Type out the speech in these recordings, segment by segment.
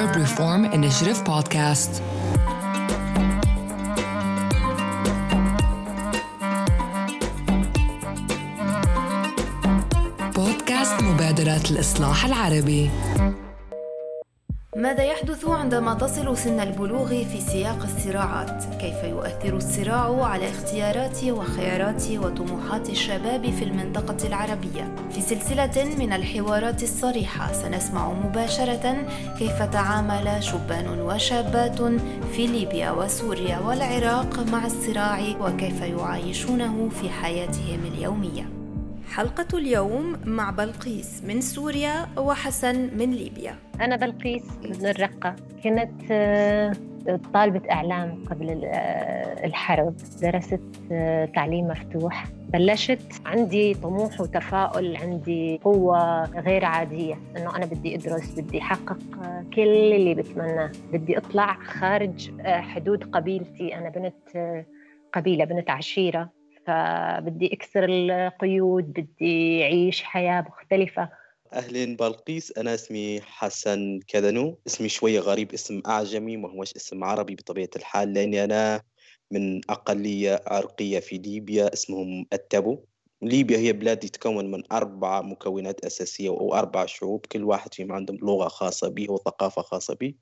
Arab Reform Initiative podcast. بودكاست مبادرة الإصلاح العربي ماذا يحدث عندما تصل سن البلوغ في سياق الصراعات؟ كيف يؤثر الصراع على اختيارات وخيارات وطموحات الشباب في المنطقة العربية؟ في سلسلة من الحوارات الصريحة سنسمع مباشرة كيف تعامل شبان وشابات في ليبيا وسوريا والعراق مع الصراع وكيف يعايشونه في حياتهم اليومية. حلقة اليوم مع بلقيس من سوريا وحسن من ليبيا. أنا بلقيس من الرقة. كنت آه، طالبة إعلام قبل آه، الحرب. درست آه، تعليم مفتوح. بلشت. عندي طموح وتفاؤل عندي قوة غير عادية. إنه أنا بدي أدرس بدي أحقق كل اللي بتمناه. بدي أطلع خارج حدود قبيلتي. أنا بنت قبيلة بنت عشيرة. فبدي أكسر القيود بدي أعيش حياة مختلفة. أهلين بلقيس. أنا اسمي حسن كذنو اسمي شوية غريب اسم أعجمي ما هوش اسم عربي بطبيعة الحال لأني أنا من أقلية عرقية في ليبيا اسمهم التبو ليبيا هي بلاد تتكون من أربع مكونات أساسية أو أربع شعوب كل واحد فيهم عندهم لغة خاصة به وثقافة خاصة به.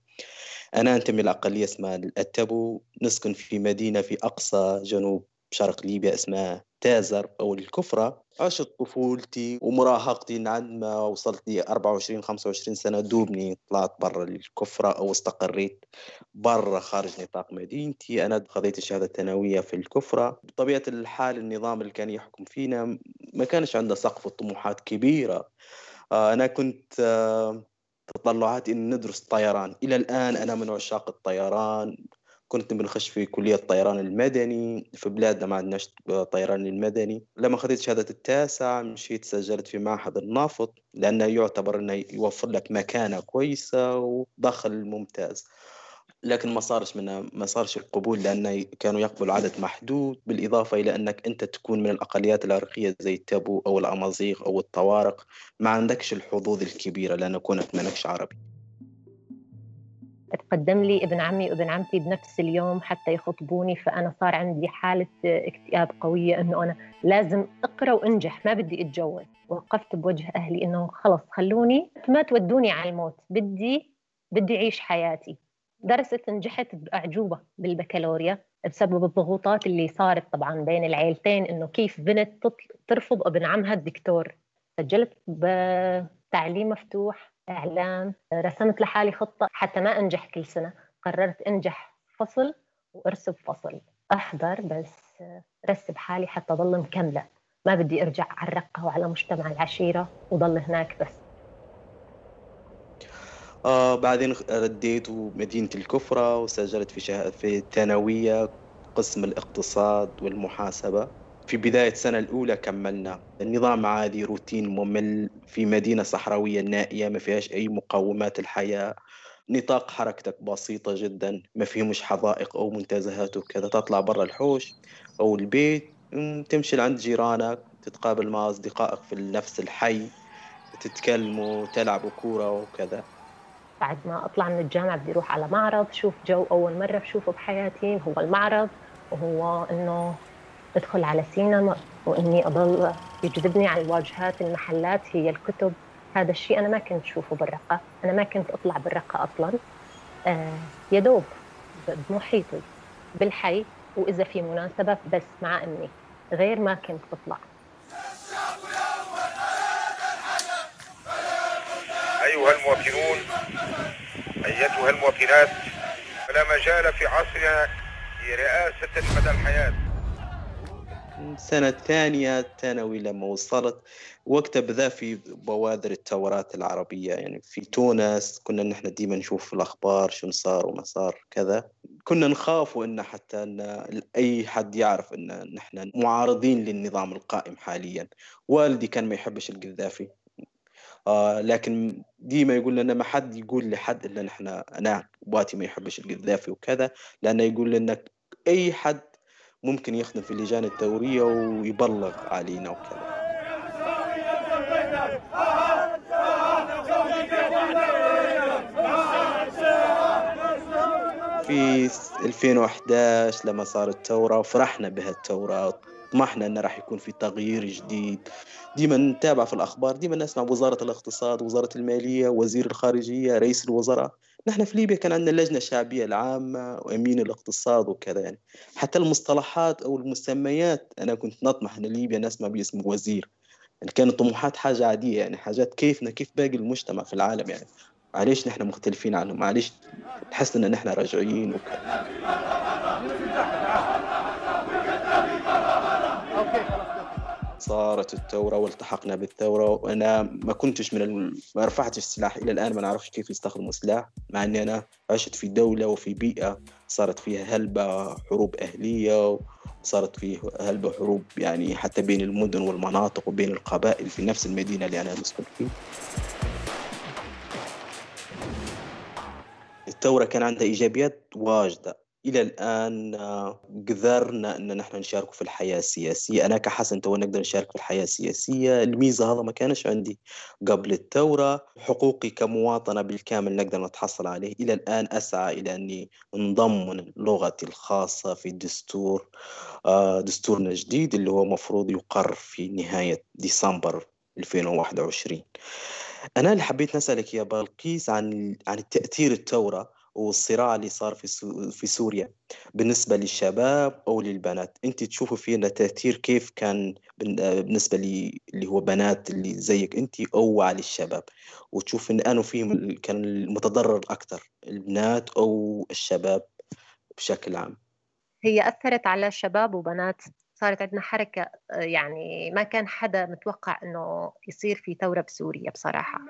أنا أنتمي لأقلية اسمها التبو نسكن في مدينة في أقصى جنوب بشرق ليبيا اسمها تازر أو الكفرة. عشت طفولتي ومراهقتي عندما وصلت لي 24 25 سنة. دوبني طلعت برا الكفرة أو استقريت برا خارج نطاق مدينتي. أنا خذيت الشهادة الثانوية في الكفرة. بطبيعة الحال النظام اللي كان يحكم فينا ما كانش عنده سقف الطموحات كبيرة. آه، أنا كنت آه، تطلعاتي إن ندرس طيران إلى الآن أنا من عشاق الطيران. كنت بنخش في كلية الطيران المدني في بلادنا ما عندناش طيران المدني. لما خذيت شهادة التاسع مشيت سجلت في معهد النافط لأنه يعتبر أنه يوفر لك مكانة كويسة ودخل ممتاز. لكن ما صارش منها ما صارش القبول لأنه كانوا يقبلوا عدد محدود بالإضافة إلى أنك أنت تكون من الأقليات العرقية زي التابو أو الأمازيغ أو الطوارق. ما عندكش الحظوظ الكبيرة لأن كونك منكش عربي. تقدم لي ابن عمي وابن عمتي بنفس اليوم حتى يخطبوني فأنا صار عندي حالة اكتئاب قوية إنه أنا لازم أقرأ وأنجح ما بدي أتجوز. وقفت بوجه أهلي إنه خلص خلوني ما تودوني على الموت بدي بدي أعيش حياتي. درست نجحت بأعجوبة بالبكالوريا بسبب الضغوطات اللي صارت طبعا بين العيلتين إنه كيف بنت ترفض ابن عمها الدكتور. سجلت بتعليم مفتوح إعلام رسمت لحالي خطة حتى ما أنجح كل سنة. قررت أنجح فصل وأرسب فصل. أحضر بس رسب حالي حتى ضل مكملة. ما بدي أرجع على الرقة وعلى مجتمع العشيرة وضل هناك بس. آه بعدين رديت مدينة الكفرة وسجلت في في الثانوية قسم الاقتصاد والمحاسبة. في بداية السنة الأولى كملنا. النظام عادي روتين ممل في مدينة صحراوية نائية ما فيهاش أي مقومات الحياة. نطاق حركتك بسيطة جدا ما فيهمش حدائق أو منتزهات وكذا. تطلع برا الحوش أو البيت تمشي لعند جيرانك تتقابل مع أصدقائك في نفس الحي تتكلموا تلعبوا كورة وكذا. بعد ما أطلع من الجامعة بدي أروح على معرض شوف جو أول مرة بشوفه بحياتي هو المعرض وهو إنه أدخل على سينما وإني أضل يجذبني على الواجهات المحلات هي الكتب. هذا الشيء أنا ما كنت أشوفه بالرقة. أنا ما كنت أطلع بالرقة أصلا. آه يا دوب بمحيطي بالحي وإذا في مناسبة بس مع أمي غير ما كنت بطلع أيها المواطنون أيتها المواطنات فلا مجال في عصرنا لرئاسة مدى الحياة. السنة الثانية ثانوي لما وصلت وقتها بذا في بوادر الثورات العربية يعني في تونس كنا نحن ديما نشوف في الأخبار شو صار وما صار كذا. كنا نخاف إن حتى أن أي حد يعرف أن نحن معارضين للنظام القائم حاليا. والدي كان ما يحبش القذافي. آه لكن ديما يقول لنا ما حد يقول لحد إلا نحن أنا باتي ما يحبش القذافي وكذا لأنه يقول لنا أي حد ممكن يخدم في اللجان الدورية ويبلغ علينا وكذا. في 2011 لما صارت الثورة فرحنا بهالثورة طمحنا أنه راح يكون في تغيير جديد. ديما نتابع في الأخبار ديما نسمع وزارة الاقتصاد وزارة المالية وزير الخارجية رئيس الوزراء. نحن في ليبيا كان عندنا اللجنة الشعبية العامة وأمين الاقتصاد وكذا يعني. حتى المصطلحات أو المسميات أنا كنت نطمح أن ليبيا نسمع باسم وزير. يعني كانت طموحات حاجة عادية يعني حاجات كيفنا كيف باقي المجتمع في العالم يعني. معليش نحن مختلفين عنهم معليش نحس إن نحن راجعين وكذا. صارت الثورة والتحقنا بالثورة وأنا ما كنتش من الم... ما رفعتش السلاح إلى الآن ما نعرفش كيف يستخدموا سلاح مع أني أنا عشت في دولة وفي بيئة صارت فيها هلبة حروب أهلية وصارت فيه هلبة حروب يعني حتى بين المدن والمناطق وبين القبائل في نفس المدينة اللي أنا مسكن فيها. الثورة كان عندها إيجابيات واجدة. إلى الآن آه، قدرنا أن نحن نشارك في الحياة السياسية. أنا كحسن تو نقدر نشارك في الحياة السياسية. الميزة هذا ما كانش عندي قبل الثورة. حقوقي كمواطنة بالكامل نقدر نتحصل عليه. إلى الآن أسعى إلى أني نضمن لغتي الخاصة في الدستور آه، دستورنا الجديد اللي هو مفروض يقر في نهاية ديسمبر 2021 أنا اللي حبيت نسألك يا بلقيس عن عن تأثير الثورة والصراع اللي صار في في سوريا بالنسبة للشباب أو للبنات. أنت تشوفوا فيه تأثير كيف كان بالنسبة لي اللي هو بنات اللي زيك أنت أو على الشباب. وتشوف إن أنه فيهم كان المتضرر أكثر البنات أو الشباب بشكل عام. هي أثرت على شباب وبنات. صارت عندنا حركة يعني ما كان حدا متوقع إنه يصير في ثورة بسوريا بصراحة.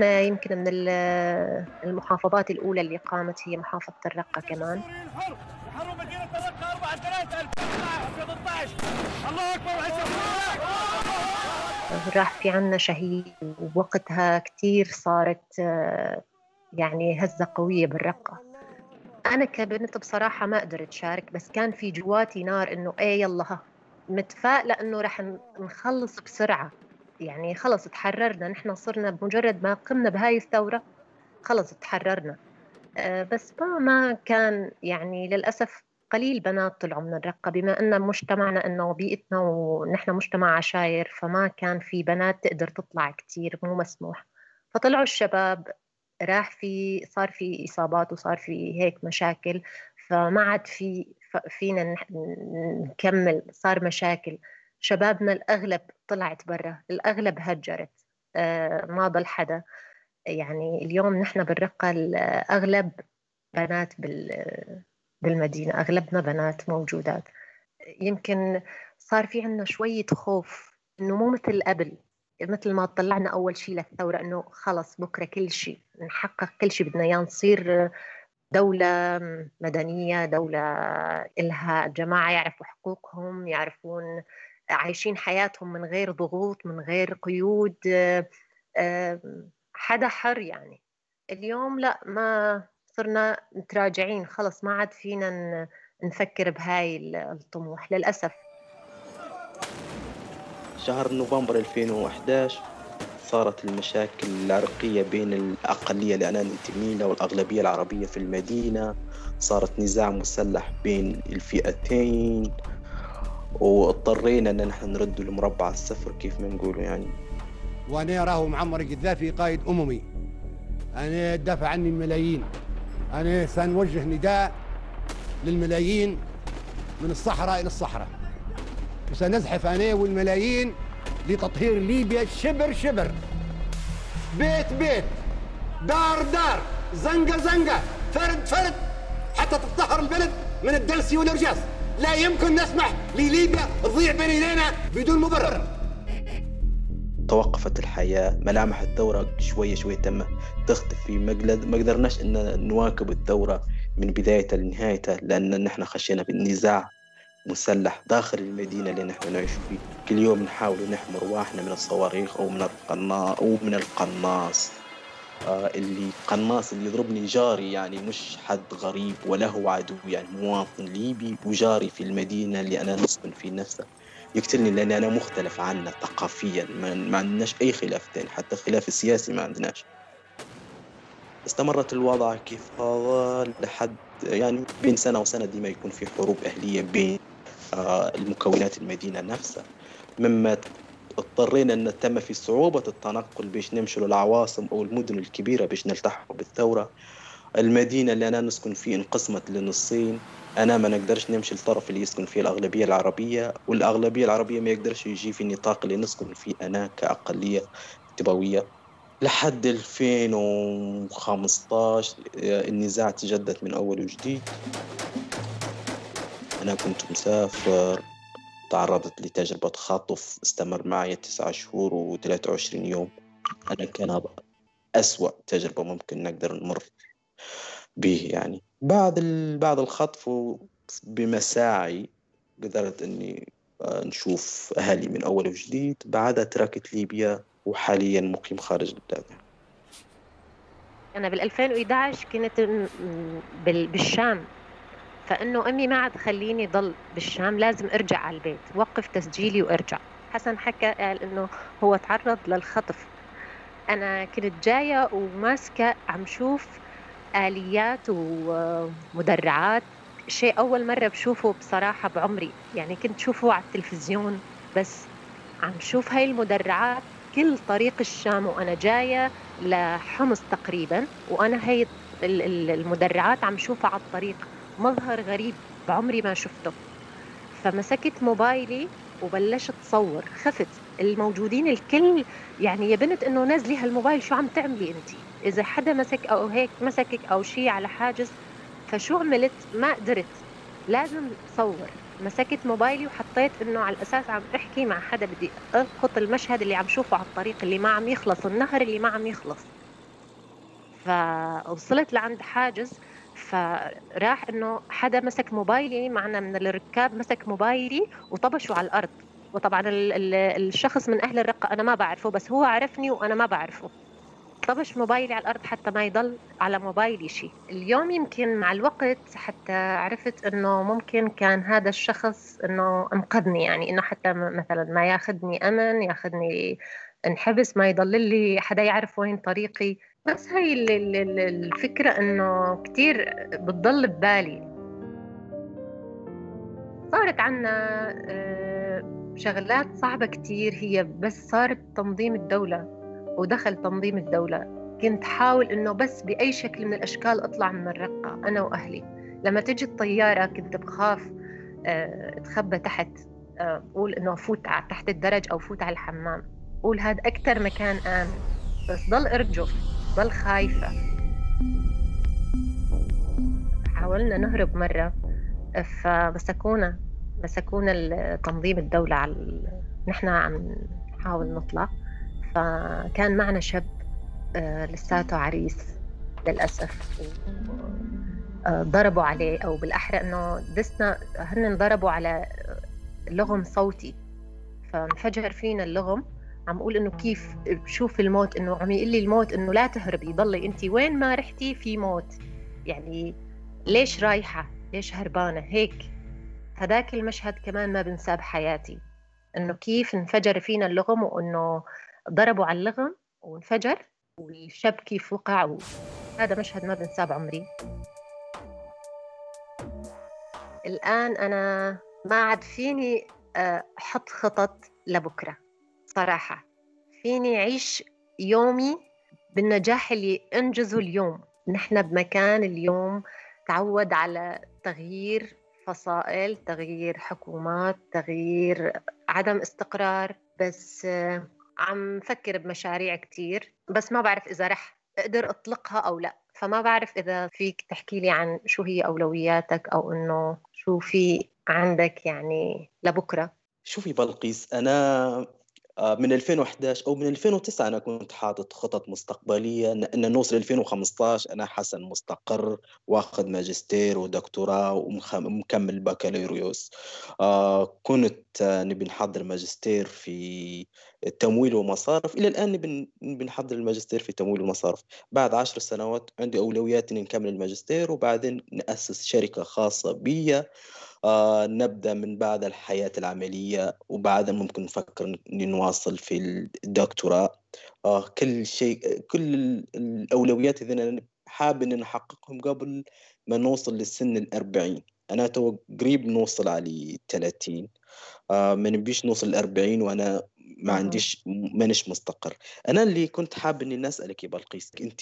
ونحن يمكن من المحافظات الأولى اللي قامت هي محافظة الرقة كمان. مدينة الرقة 4 3 الله أكبر راح في عنا شهيد ووقتها كتير صارت يعني هزة قوية بالرقة. أنا كبنت بصراحة ما قدرت شارك بس كان في جواتي نار إنه إيه يلا ها متفائلة إنه رح نخلص بسرعة. يعني خلص تحررنا نحن صرنا بمجرد ما قمنا بهاي الثورة خلص تحررنا. آه، بس ما ما كان يعني للأسف قليل بنات طلعوا من الرقة بما أن مجتمعنا أنه بيئتنا ونحن مجتمع عشاير فما كان في بنات تقدر تطلع كتير مو مسموح. فطلعوا الشباب راح في صار في إصابات وصار في هيك مشاكل فما عاد في فينا نكمل صار مشاكل. شبابنا الأغلب طلعت برا الأغلب هجرت. آه، ما ضل حدا يعني اليوم نحن بالرقة الأغلب بنات بالمدينة أغلبنا بنات موجودات. يمكن صار في عنا شوية خوف إنه مو مثل قبل. مثل ما طلعنا أول شيء للثورة إنه خلص بكرة كل شيء نحقق كل شيء بدنا إياه نصير دولة مدنية دولة إلها جماعة يعرفوا حقوقهم يعرفون عايشين حياتهم من غير ضغوط من غير قيود حدا حر يعني. اليوم لا ما صرنا متراجعين خلص ما عاد فينا نفكر بهاي الطموح للأسف. شهر نوفمبر 2011 صارت المشاكل العرقية بين الأقلية اللي أنا ننتمي لها والأغلبية العربية في المدينة. صارت نزاع مسلح بين الفئتين. واضطرينا ان نحن نرد المربع الصفر كيف ما نقولوا يعني. وأنا اراه معمر القذافي قائد أممي. أنا دافع عني الملايين. أنا سنوجه نداء للملايين من الصحراء إلى الصحراء. وسنزحف أنا والملايين لتطهير ليبيا شبر شبر. بيت بيت. دار دار. زنقة زنقة. فرد فرد. حتى تطهر البلد من الدلسي والإرجاس. لا يمكن نسمح لليبيا تضيع بين ايدينا بدون مبرر. توقفت الحياة ملامح الثورة شوية شوية تم. تختفي ما قدرناش إن نواكب الثورة من بدايتها لنهايتها لأن نحن خشينا بالنزاع مسلح داخل المدينة اللي نحن نعيش فيه. كل يوم نحاول نحمي رواحنا من الصواريخ أو من القناص أو من القناص. اللي قناص اللي يضربني جاري يعني مش حد غريب ولا هو عدو يعني مواطن ليبي وجاري في المدينة اللي أنا نسكن في نفسها يقتلني لأني أنا مختلف عنه ثقافيا ما, عندناش أي خلاف تاني حتى الخلاف السياسي ما عندناش. استمرت الوضع كيف هذا لحد يعني بين سنة وسنة ديما يكون في حروب أهلية بين آه، المكونات المدينة نفسها. مما اضطرينا أن تم في صعوبة التنقل باش نمشي للعواصم أو المدن الكبيرة باش نلتحقوا بالثورة. المدينة اللي أنا نسكن فيه انقسمت لنصين. أنا ما نقدرش نمشي للطرف اللي يسكن فيه الأغلبية العربية والأغلبية العربية ما يقدرش يجي في النطاق اللي نسكن فيه أنا كأقلية تبوية لحد 2015 النزاع تجدد من أول وجديد. أنا كنت مسافر. تعرضت لتجربة خطف استمر معي تسعة شهور و23 يوم. أنا كان هذا أسوأ تجربة ممكن نقدر نمر به يعني. بعد بعد الخطف بمساعي قدرت إني آه، نشوف أهلي من أول وجديد. بعدها تركت ليبيا وحاليا مقيم خارج البلاد أنا بال 2011 كنت بالشام. فإنه أمي ما عاد تخليني ضل بالشام لازم أرجع على البيت. وقف تسجيلي وأرجع. حسن حكى قال إنه هو تعرض للخطف. أنا كنت جاية وماسكة عم شوف آليات ومدرعات. شيء أول مرة بشوفه بصراحة بعمري. يعني كنت شوفه على التلفزيون بس عم شوف هاي المدرعات كل طريق الشام وأنا جاية لحمص تقريبا. وأنا هاي المدرعات عم شوفها على الطريق. مظهر غريب بعمري ما شفته. فمسكت موبايلي وبلشت تصور خفت الموجودين الكل يعني يا بنت إنه نزلي هالموبايل شو عم تعملي أنت؟ إذا حدا مسك أو هيك مسكك أو شيء على حاجز فشو عملت؟ ما قدرت. لازم صور مسكت موبايلي وحطيت إنه على الأساس عم أحكي مع حدا بدي ألقط المشهد اللي عم شوفه على الطريق اللي ما عم يخلص النهر اللي ما عم يخلص. فوصلت لعند حاجز فراح إنه حدا مسك موبايلي معنا من الركاب مسك موبايلي وطبشه على الأرض. وطبعا الشخص من أهل الرقة أنا ما بعرفه بس هو عرفني وأنا ما بعرفه. طبش موبايلي على الأرض حتى ما يضل على موبايلي شيء اليوم يمكن مع الوقت حتى عرفت إنه ممكن كان هذا الشخص إنه أنقذني يعني إنه حتى مثلا ما ياخذني أمن ياخذني انحبس ما يضل لي حدا يعرف وين طريقي. بس هي الفكرة إنه كثير بتضل ببالي. صارت عنا آه، شغلات صعبة كتير هي بس صارت تنظيم الدولة ودخل تنظيم الدولة. كنت حاول إنه بس بأي شكل من الأشكال أطلع من الرقة أنا وأهلي. لما تجي الطيارة كنت بخاف آه، أتخبى تحت آه، أقول إنه فوت تحت الدرج أو فوت على الحمام. أقول هذا أكثر مكان آمن. بس ضل أرجف. ضل خايفة. حاولنا نهرب مرة فمسكونا مسكونا تنظيم الدولة على نحن عم نحاول نطلع. فكان معنا شاب آه، لساته عريس للأسف آه، ضربوا عليه أو بالأحرى إنه دسنا هن ضربوا على لغم صوتي. فانفجر فينا اللغم. عم أقول إنه كيف بشوف الموت إنه عم يقول لي الموت إنه لا تهربي ضلي انت وين ما رحتي في موت. يعني ليش رايحة؟ ليش هربانة؟ هيك. هذاك المشهد كمان ما بنساه بحياتي. إنه كيف انفجر فينا اللغم وإنه ضربوا على اللغم وانفجر والشاب كيف وقع هذا مشهد ما بنساه بعمري. الآن أنا ما عاد فيني آه، أحط خطط لبكرة. صراحة فيني أعيش يومي بالنجاح اللي أنجزه اليوم. نحن بمكان اليوم تعود على تغيير فصائل تغيير حكومات تغيير عدم استقرار. بس آه، عم فكر بمشاريع كتير. بس ما بعرف إذا رح أقدر أطلقها أو لا. فما بعرف إذا فيك تحكي لي عن شو هي أولوياتك أو إنه شو في عندك يعني لبكرة. شوفي بلقيس؟ أنا من 2011 أو من 2009 أنا كنت حاطط خطط مستقبلية إن نوصل 2015 أنا حسن مستقر وآخذ ماجستير ودكتوراه ومكمل بكالوريوس. آه، كنت نبي نحضر ماجستير في تمويل ومصارف إلى الآن بن بنحضر الماجستير في تمويل ومصارف بعد عشر سنوات عندي أولويات إني نكمل الماجستير وبعدين نأسس شركة خاصة بي آه نبدأ من بعد الحياة العملية وبعدها ممكن نفكر نواصل في الدكتوراه. آه كل شيء كل الأولويات إذا أنا حابب ان نحققهم قبل ما نوصل للسن الأربعين. أنا تو قريب نوصل على 30 آه ما نبيش نوصل ل 40 وأنا ما عنديش مانيش مستقر. أنا اللي كنت حاب إني اسالك يا بلقيس انت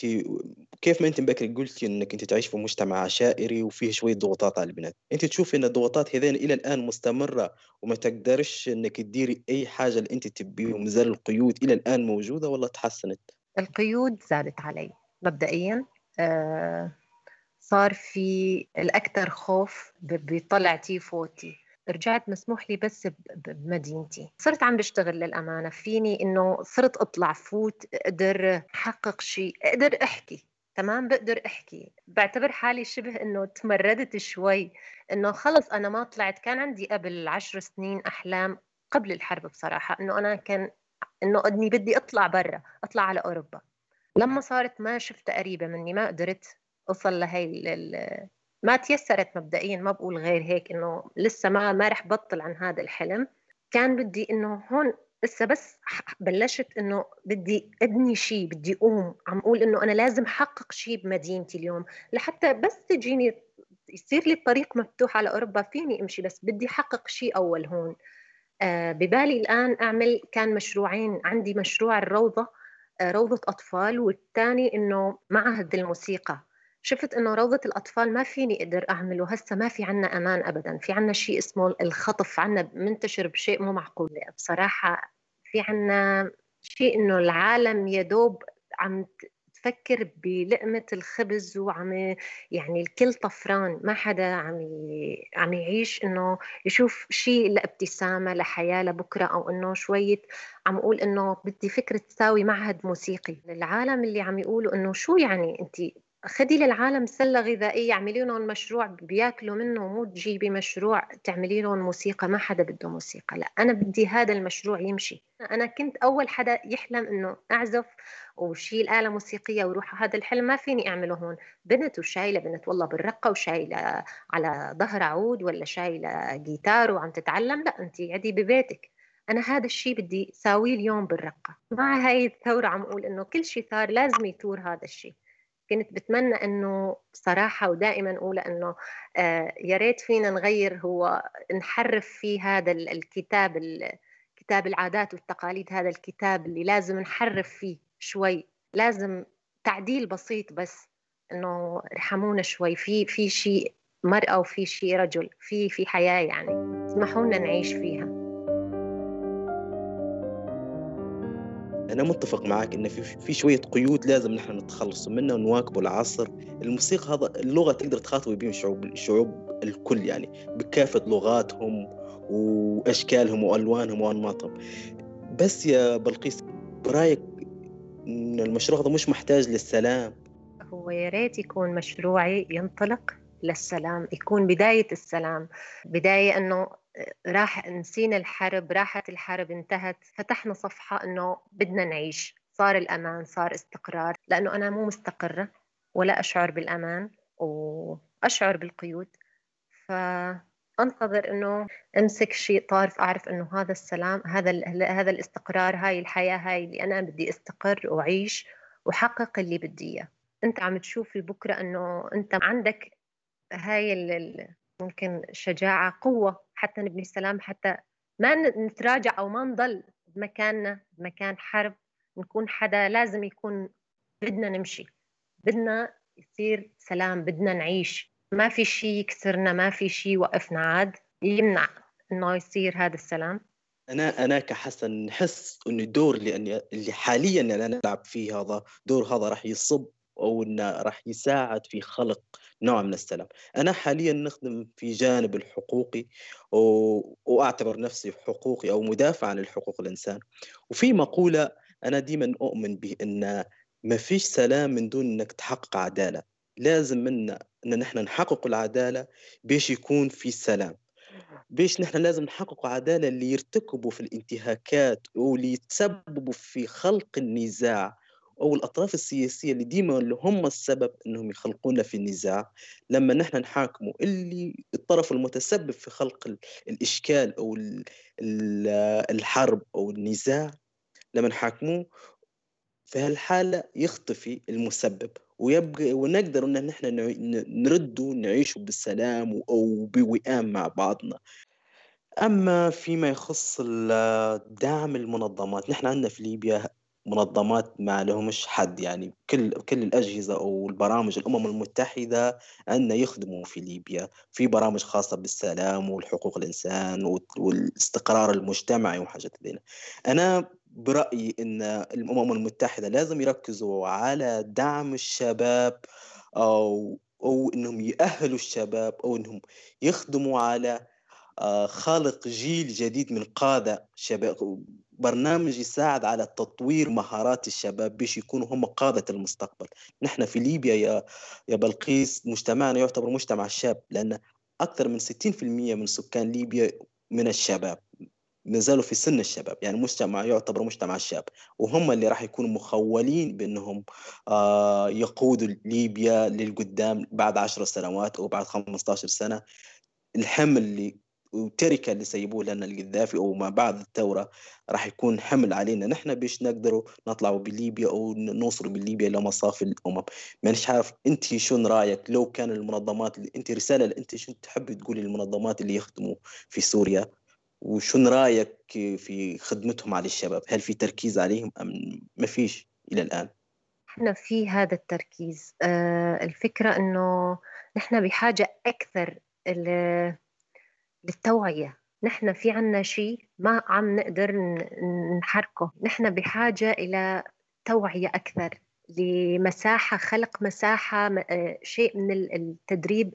كيف ما أنت بكري قلتي إنك أنت تعيش في مجتمع عشائري وفيه شوية ضغوطات على البنات. أنت تشوفي إن الضغوطات هذين إلى الآن مستمرة وما تقدرش إنك تديري أي حاجة اللي أنت تبيه ومازال القيود إلى الآن موجودة ولا تحسنت؟ القيود زادت علي مبدئيا آه صار في الأكثر خوف بطلعتي فوتي. رجعت مسموح لي بس بمدينتي. صرت عم بشتغل للأمانة. فيني إنه صرت أطلع فوت أقدر أحقق شيء أقدر أحكي تمام؟ بقدر أحكي. بعتبر حالي شبه إنه تمردت شوي إنه خلص أنا ما طلعت. كان عندي قبل عشر سنين أحلام قبل الحرب بصراحة إنه أنا كان إنه إني بدي أطلع برا أطلع على أوروبا. لما صارت ما شفت قريبة مني ما قدرت أوصل لهي ما تيسرت مبدئيا ما بقول غير هيك إنه لسه ما ما رح بطل عن هذا الحلم. كان بدي إنه هون لسه بس بلشت إنه بدي أبني شيء بدي أقوم. عم أقول إنه أنا لازم أحقق شيء بمدينتي اليوم. لحتى بس تجيني يصير لي الطريق مفتوح على أوروبا فيني أمشي. بس بدي أحقق شيء أول هون. آه ببالي الآن أعمل كان مشروعين عندي مشروع الروضة آه روضة أطفال والثاني إنه معهد الموسيقى. شفت إنه روضة الأطفال ما فيني أقدر اعمله هسه ما في عنا أمان ابدا. في عنا شيء اسمه الخطف عنا منتشر بشيء مو معقول. بصراحة في عنا شيء إنه العالم يدوب عم تفكر بلقمة الخبز وعم يعني الكل طفران. ما حدا عم عم يعيش إنه يشوف شيء لابتسامة لحياة لبكرة أو إنه شوية عم أقول إنه بدي فكرة تساوي معهد موسيقي. العالم اللي عم يقولوا إنه شو يعني انت خدي للعالم سلة غذائية اعملي لهم مشروع بياكلوا منه مو تجيبي مشروع تعملي لهم موسيقى ما حدا بده موسيقى لا أنا بدي هذا المشروع يمشي. أنا كنت أول حدا يحلم إنه أعزف وشيل آلة موسيقية وروح هذا الحلم ما فيني أعمله هون. بنت وشايلة بنت والله بالرقة وشايلة على ظهر عود ولا شايلة جيتار وعم تتعلم لا أنت عدي ببيتك. أنا هذا الشيء بدي ساويه اليوم بالرقة. مع هاي الثورة عم أقول إنه كل شيء صار لازم يثور هذا الشيء كنت بتمنى إنه صراحة ودائما أقول إنه آه يا ريت فينا نغير هو نحرف فيه هذا الكتاب كتاب العادات والتقاليد هذا الكتاب اللي لازم نحرف فيه شوي. لازم تعديل بسيط بس إنه ارحمونا شوي. في في شيء مرأة وفي شيء رجل في في حياة يعني. اسمحوا لنا نعيش فيها. أنا متفق معك إن في في شوية قيود لازم نحن نتخلص منها ونواكبوا العصر. الموسيقى هذا اللغة تقدر تخاطب بهم الشعوب الشعوب الكل يعني بكافه لغاتهم وأشكالهم وألوانهم وأنماطهم. بس يا بلقيس برأيك إن المشروع هذا مش محتاج للسلام؟ هو يا ريت يكون مشروعي ينطلق. للسلام يكون بداية السلام. بداية أنه راح نسينا الحرب راحت الحرب انتهت. فتحنا صفحة أنه بدنا نعيش. صار الأمان صار استقرار. لأنه أنا مو مستقرة ولا أشعر بالأمان وأشعر بالقيود. فأنتظر أنه أمسك شيء طارف أعرف أنه هذا السلام هذا هذا الاستقرار هاي الحياة هاي اللي أنا بدي أستقر وأعيش وحقق اللي بدي إياه. أنت عم تشوفي بكرة أنه أنت عندك هاي ممكن شجاعة قوة حتى نبني السلام حتى ما نتراجع أو ما نضل بمكاننا بمكان حرب نكون حدا لازم يكون بدنا نمشي بدنا يصير سلام بدنا نعيش. ما في شيء يكسرنا ما في شيء يوقفنا عاد يمنع إنه يصير هذا السلام. أنا أنا كحسن نحس إنه الدور اللي اللي حاليا أنا نلعب فيه هذا دور هذا راح يصب أو إنه راح يساعد في خلق نوع من السلام. أنا حاليا نخدم في جانب الحقوقي و... وأعتبر نفسي حقوقي أو مدافع عن الحقوق الإنسان. وفي مقولة أنا دائما أؤمن به إن ما فيش سلام من دون إنك تحقق عدالة. لازم منا إن نحن نحقق العدالة باش يكون في سلام. بيش نحن لازم نحقق عدالة اللي يرتكبوا في الانتهاكات واللي يتسببوا في خلق النزاع. أو الأطراف السياسية اللي ديما اللي هم السبب إنهم يخلقونا في النزاع لما نحن نحاكموا اللي الطرف المتسبب في خلق الإشكال أو الحرب أو النزاع لما نحاكموه في هالحالة يختفي المسبب ويبقى ونقدر إن نحن نردوا نعيشوا بالسلام أو بوئام مع بعضنا. أما فيما يخص دعم المنظمات نحن عندنا في ليبيا منظمات ما لهمش حد يعني كل كل الأجهزة أو البرامج الأمم المتحدة عندنا يخدموا في ليبيا. في برامج خاصة بالسلام والحقوق الإنسان والاستقرار المجتمعي وحاجات ذي أنا برأيي إن الأمم المتحدة لازم يركزوا على دعم الشباب أو أو إنهم يأهلوا الشباب أو إنهم يخدموا على آه، خلق جيل جديد من قادة شباب برنامج يساعد على تطوير مهارات الشباب باش يكونوا هم قادة المستقبل. نحن في ليبيا يا يا بلقيس مجتمعنا يعتبر مجتمع شاب لأن أكثر من 60% من سكان ليبيا من الشباب ما زالوا في سن الشباب يعني مجتمع يعتبر مجتمع شاب وهم اللي راح يكونوا مخولين بأنهم آه يقودوا ليبيا للقدام بعد 10 سنوات أو بعد 15 سنة. الحمل اللي والتركه اللي سيبوه لنا القذافي أو ما بعد الثورة راح يكون حمل علينا. نحن باش نقدروا نطلعوا بليبيا أو نوصلوا بليبيا لمصاف الأمم. مانيش عارف أنت شو رأيك؟ لو كان المنظمات اللي أنت رسالة اللي أنت شو تحبي تقولي للمنظمات اللي يخدموا في سوريا؟ وشو رأيك في خدمتهم على الشباب؟ هل في تركيز عليهم أم ما فيش إلى الآن؟ إحنا في هذا التركيز. آه الفكرة إنه نحن بحاجة أكثر للتوعية. نحن في عنا شيء ما عم نقدر نحركه. نحن بحاجة إلى توعية أكثر لمساحة خلق مساحة آه، شيء من التدريب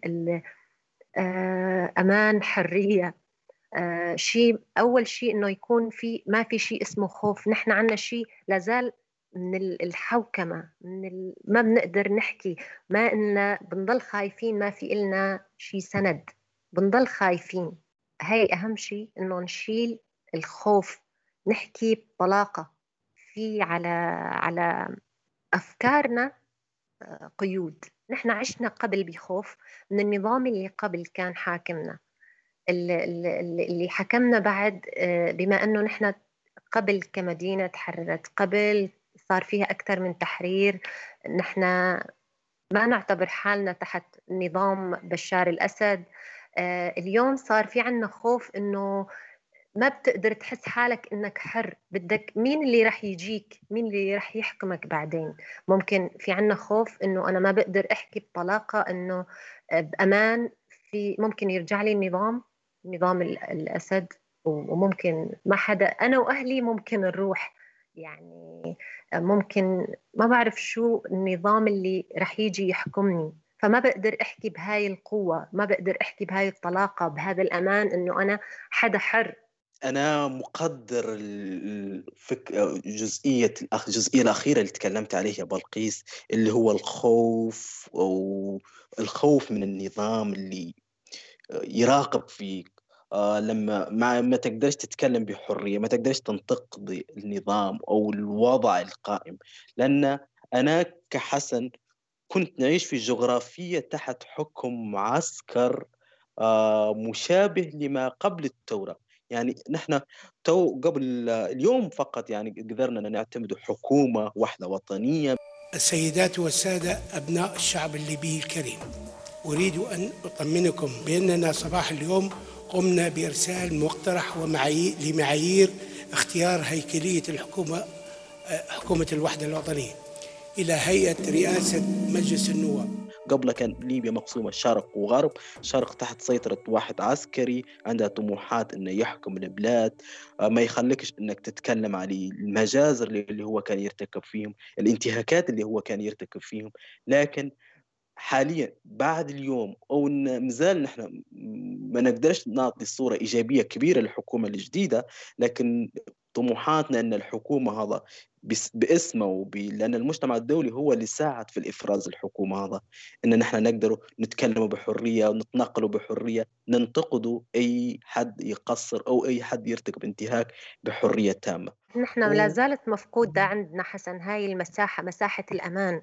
آه، أمان حرية آه، شيء أول شيء إنه يكون في ما في شيء اسمه خوف. نحن عنا شيء لازال من الحوكمة من ال... ما بنقدر نحكي. ما إن بنضل خايفين ما في إلنا شيء سند. بنضل خايفين. هاي أهم شيء إنه نشيل الخوف نحكي بطلاقة في على على أفكارنا آه، قيود. نحن عشنا قبل بخوف من النظام اللي قبل كان حاكمنا. اللي حكمنا بعد آه، بما أنه نحن قبل كمدينة تحررت قبل صار فيها أكثر من تحرير نحن ما نعتبر حالنا تحت نظام بشار الأسد. اليوم صار في عنا خوف إنه ما بتقدر تحس حالك إنك حر. بدك مين اللي رح يجيك؟ مين اللي رح يحكمك بعدين؟ ممكن في عنا خوف إنه أنا ما بقدر أحكي بطلاقة إنه آه، بأمان. في ممكن يرجع لي النظام نظام الأسد وممكن ما حدا أنا وأهلي ممكن نروح. يعني آه، ممكن ما بعرف شو النظام اللي رح يجي يحكمني. فما بقدر أحكي بهاي القوة ما بقدر أحكي بهاي الطلاقة بهذا الأمان إنه أنا حدا حر. أنا مقدر الفك... جزئية الجزئية الأخيرة اللي تكلمت عليها بلقيس اللي هو الخوف أو الخوف من النظام اللي يراقب فيك. آه لما ما ما تقدرش تتكلم بحرية ما تقدرش تنتقد النظام أو الوضع القائم. لأن أنا كحسن كنت نعيش في جغرافية تحت حكم معسكر آه، مشابه لما قبل الثورة. يعني نحن تو قبل اليوم فقط يعني قدرنا نعتمد حكومة واحدة وطنية. السيدات والسادة أبناء الشعب الليبي الكريم أريد أن أطمنكم بأننا صباح اليوم قمنا بإرسال مقترح ومعايير لمعايير اختيار هيكلية الحكومة آه، حكومة الوحدة الوطنية. إلى هيئة رئاسة مجلس النواب. قبل كان ليبيا مقسومة شرق وغرب شرق تحت سيطرة واحد عسكري عنده طموحات إنه يحكم البلاد آه، ما يخليكش إنك تتكلم على المجازر اللي هو كان يرتكب فيهم الانتهاكات اللي هو كان يرتكب فيهم. لكن حاليا بعد اليوم أو مازال نحن ما نقدرش نعطي صورة إيجابية كبيرة للحكومة الجديدة لكن طموحاتنا إن الحكومة هذا باسمه وب... لأن المجتمع الدولي هو اللي ساعد في الإفراز الحكومة هذا. إن نحن نقدر نتكلم بحرية ونتناقل بحرية ننتقد أي حد يقصر أو أي حد يرتكب انتهاك بحرية تامة. نحن و... لا زالت مفقودة عندنا حسن هاي المساحة مساحة الأمان.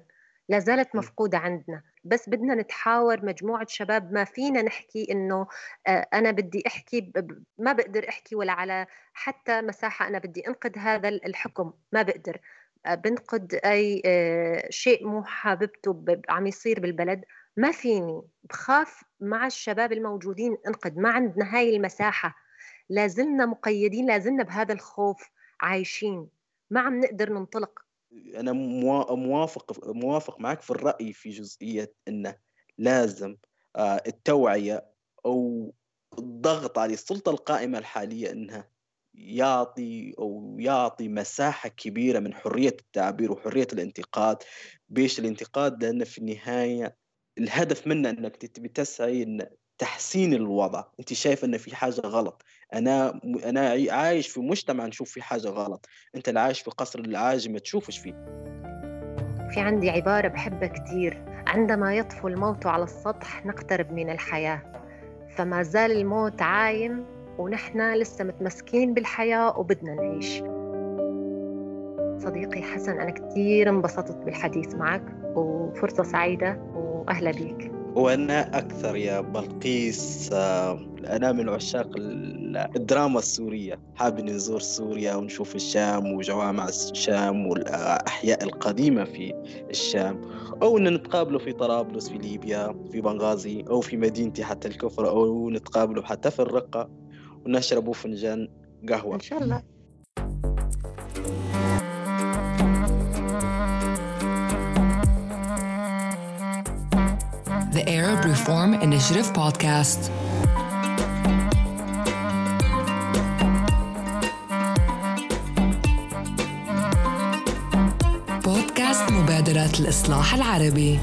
لا زالت مفقودة عندنا بس بدنا نتحاور مجموعة شباب ما فينا نحكي إنه آه، أنا بدي أحكي ما بقدر أحكي ولا على حتى مساحة أنا بدي أنقذ هذا الحكم ما بقدر. آه، بنقد أي آه، شيء مو حاببته عم يصير بالبلد ما فيني. بخاف مع الشباب الموجودين انقذ ما عندنا هاي المساحة. لازلنا مقيدين لازلنا بهذا الخوف عايشين. ما عم نقدر ننطلق. أنا موافق موافق معك في الرأي في جزئية إنه لازم آه، التوعية أو الضغط على السلطة القائمة الحالية إنها يعطي أو يعطي مساحة كبيرة من حرية التعبير وحرية الانتقاد. بيش الانتقاد؟ لأن في النهاية الهدف منه إنك تسعي إن تحسين الوضع. أنت شايف إن في حاجة غلط. أنا أنا عايش في مجتمع نشوف في حاجة غلط. أنت اللي عايش في قصر العاجي ما تشوفش فيه. في عندي عبارة بحبها كثير عندما يطفو الموت على السطح نقترب من الحياة. فما زال الموت عايم ونحن لسه متمسكين بالحياة وبدنا نعيش. صديقي حسن أنا كثير انبسطت بالحديث معك وفرصة سعيدة وأهلا بيك. وأنا أكثر يا بلقيس آه، أنا من عشاق الدراما السورية. حابب نزور سوريا ونشوف الشام وجوامع الشام والأحياء القديمة في الشام أو إن نتقابلوا في طرابلس في ليبيا في بنغازي أو في مدينتي حتى الكفر أو نتقابلوا حتى في الرقة ونشربوا فنجان قهوة. إن شاء الله. the Arab Reform Initiative podcast. بودكاست مبادرة الإصلاح العربي